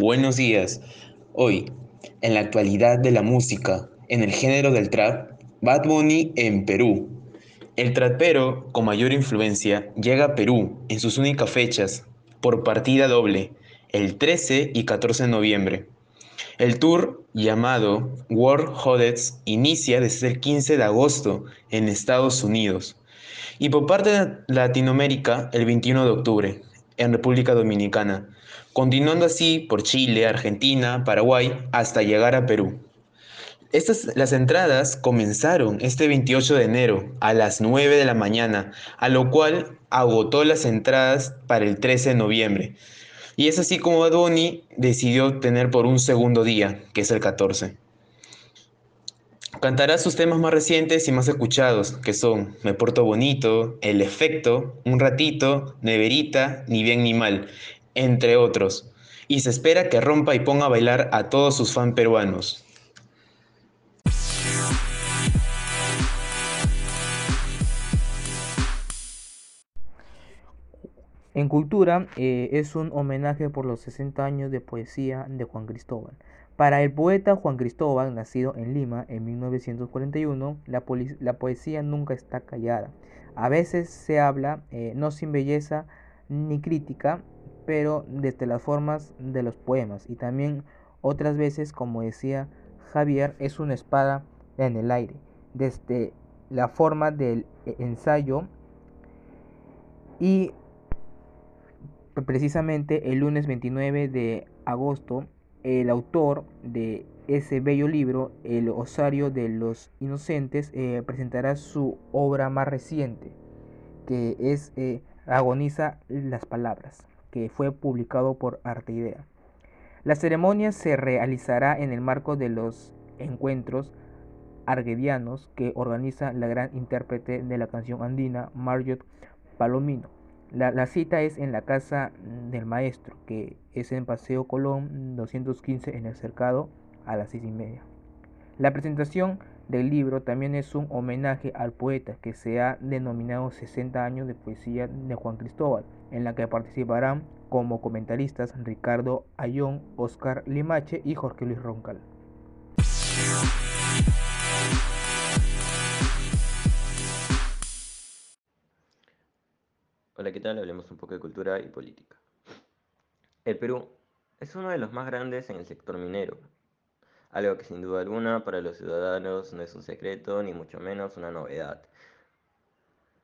Buenos días. Hoy, en la actualidad de la música, en el género del trap, Bad Bunny en Perú. El trapero con mayor influencia llega a Perú en sus únicas fechas, por partida doble, el 13 y 14 de noviembre. El tour llamado World Hoddets inicia desde el 15 de agosto en Estados Unidos y por parte de Latinoamérica el 21 de octubre en República Dominicana, continuando así por Chile, Argentina, Paraguay hasta llegar a Perú. Estas, las entradas comenzaron este 28 de enero a las 9 de la mañana, a lo cual agotó las entradas para el 13 de noviembre. Y es así como Bad Bunny decidió tener por un segundo día, que es el 14. Cantará sus temas más recientes y más escuchados, que son Me Porto Bonito, El Efecto, Un Ratito, Neverita, Ni Bien ni Mal, entre otros. Y se espera que rompa y ponga a bailar a todos sus fans peruanos. En Cultura eh, es un homenaje por los 60 años de poesía de Juan Cristóbal. Para el poeta Juan Cristóbal, nacido en Lima en 1941, la, la poesía nunca está callada. A veces se habla, eh, no sin belleza ni crítica, pero desde las formas de los poemas. Y también otras veces, como decía Javier, es una espada en el aire. Desde la forma del eh, ensayo y precisamente el lunes 29 de agosto, el autor de ese bello libro, El Osario de los Inocentes, eh, presentará su obra más reciente, que es eh, Agoniza las Palabras, que fue publicado por Arte Idea. La ceremonia se realizará en el marco de los encuentros arguedianos que organiza la gran intérprete de la canción andina, Margot Palomino. La, cita es en la casa del maestro, que es en Paseo Colón 215 en el cercado a las seis y media. La presentación del libro también es un homenaje al poeta que se ha denominado 60 años de poesía de Juan Cristóbal, en la que participarán como comentaristas Ricardo Ayón, Oscar Limache y Jorge Luis Roncal. Hola, ¿qué tal? Hablemos un poco de cultura y política. El Perú es uno de los más grandes en el sector minero, algo que sin duda alguna para los ciudadanos no es un secreto ni mucho menos una novedad.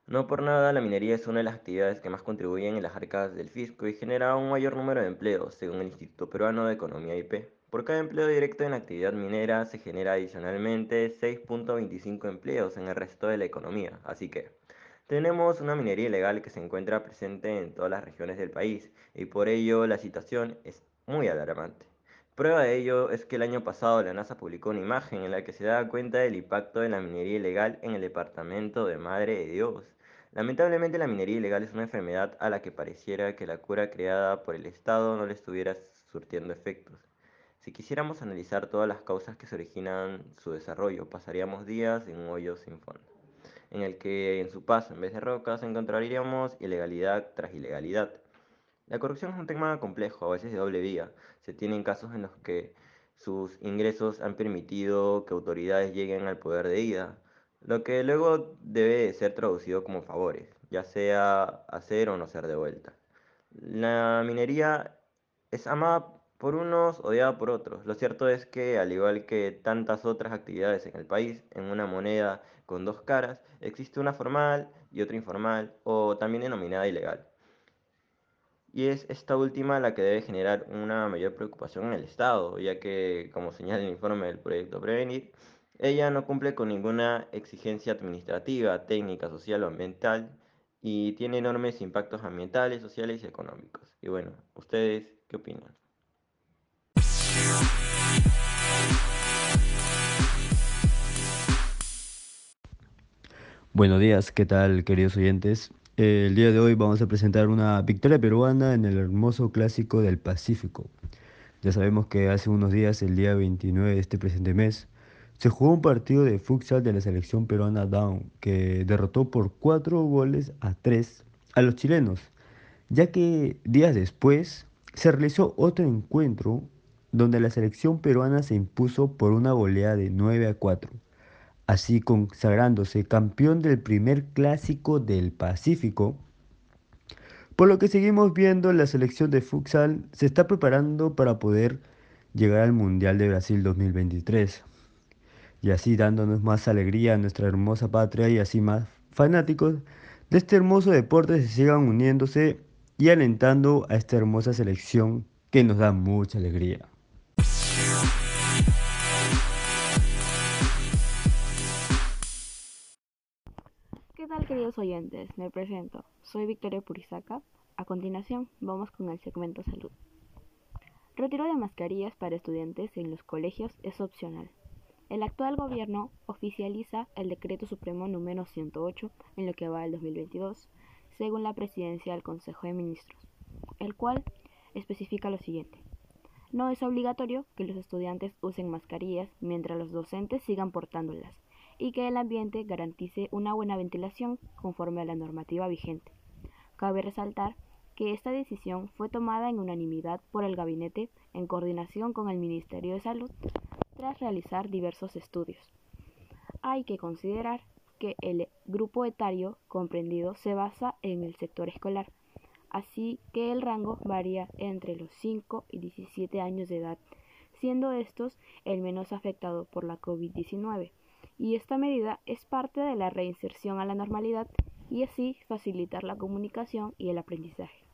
No por nada, la minería es una de las actividades que más contribuyen en las arcas del fisco y genera un mayor número de empleos, según el Instituto Peruano de Economía IP. Por cada empleo directo en la actividad minera se genera adicionalmente 6.25 empleos en el resto de la economía, así que tenemos una minería ilegal que se encuentra presente en todas las regiones del país y por ello la situación es muy alarmante. Prueba de ello es que el año pasado la NASA publicó una imagen en la que se da cuenta del impacto de la minería ilegal en el departamento de Madre de Dios. Lamentablemente la minería ilegal es una enfermedad a la que pareciera que la cura creada por el Estado no le estuviera surtiendo efectos. Si quisiéramos analizar todas las causas que se originan su desarrollo, pasaríamos días en un hoyo sin fondo en el que en su paso en vez de rocas encontraríamos ilegalidad tras ilegalidad. La corrupción es un tema complejo, a veces de doble vía. Se tienen casos en los que sus ingresos han permitido que autoridades lleguen al poder de ida, lo que luego debe ser traducido como favores, ya sea hacer o no ser de vuelta. La minería es amada por unos, odiada por otros. Lo cierto es que, al igual que tantas otras actividades en el país, en una moneda con dos caras, existe una formal y otra informal, o también denominada ilegal. Y es esta última la que debe generar una mayor preocupación en el Estado, ya que, como señala el informe del proyecto Prevenir, ella no cumple con ninguna exigencia administrativa, técnica, social o ambiental y tiene enormes impactos ambientales, sociales y económicos. Y bueno, ¿ustedes qué opinan? Buenos días, ¿qué tal queridos oyentes? El día de hoy vamos a presentar una victoria peruana en el hermoso clásico del Pacífico. Ya sabemos que hace unos días, el día 29 de este presente mes, se jugó un partido de futsal de la selección peruana Down que derrotó por 4 goles a 3 a los chilenos, ya que días después se realizó otro encuentro donde la selección peruana se impuso por una goleada de 9 a 4, así consagrándose campeón del primer clásico del Pacífico. Por lo que seguimos viendo, la selección de futsal se está preparando para poder llegar al Mundial de Brasil 2023 y así dándonos más alegría a nuestra hermosa patria y así más fanáticos de este hermoso deporte se sigan uniéndose y alentando a esta hermosa selección que nos da mucha alegría. Oyentes? Me presento, soy Victoria Purizaca. A continuación vamos con el segmento salud. Retiro de mascarillas para estudiantes en los colegios es opcional. El actual gobierno oficializa el Decreto Supremo número 108 en lo que va del 2022, según la presidencia del Consejo de Ministros, el cual especifica lo siguiente. No es obligatorio que los estudiantes usen mascarillas mientras los docentes sigan portándolas y que el ambiente garantice una buena ventilación conforme a la normativa vigente. Cabe resaltar que esta decisión fue tomada en unanimidad por el gabinete en coordinación con el Ministerio de Salud tras realizar diversos estudios. Hay que considerar que el grupo etario comprendido se basa en el sector escolar, así que el rango varía entre los 5 y 17 años de edad, siendo estos el menos afectado por la COVID-19, y esta medida es parte de la reinserción a la normalidad y así facilitar la comunicación y el aprendizaje.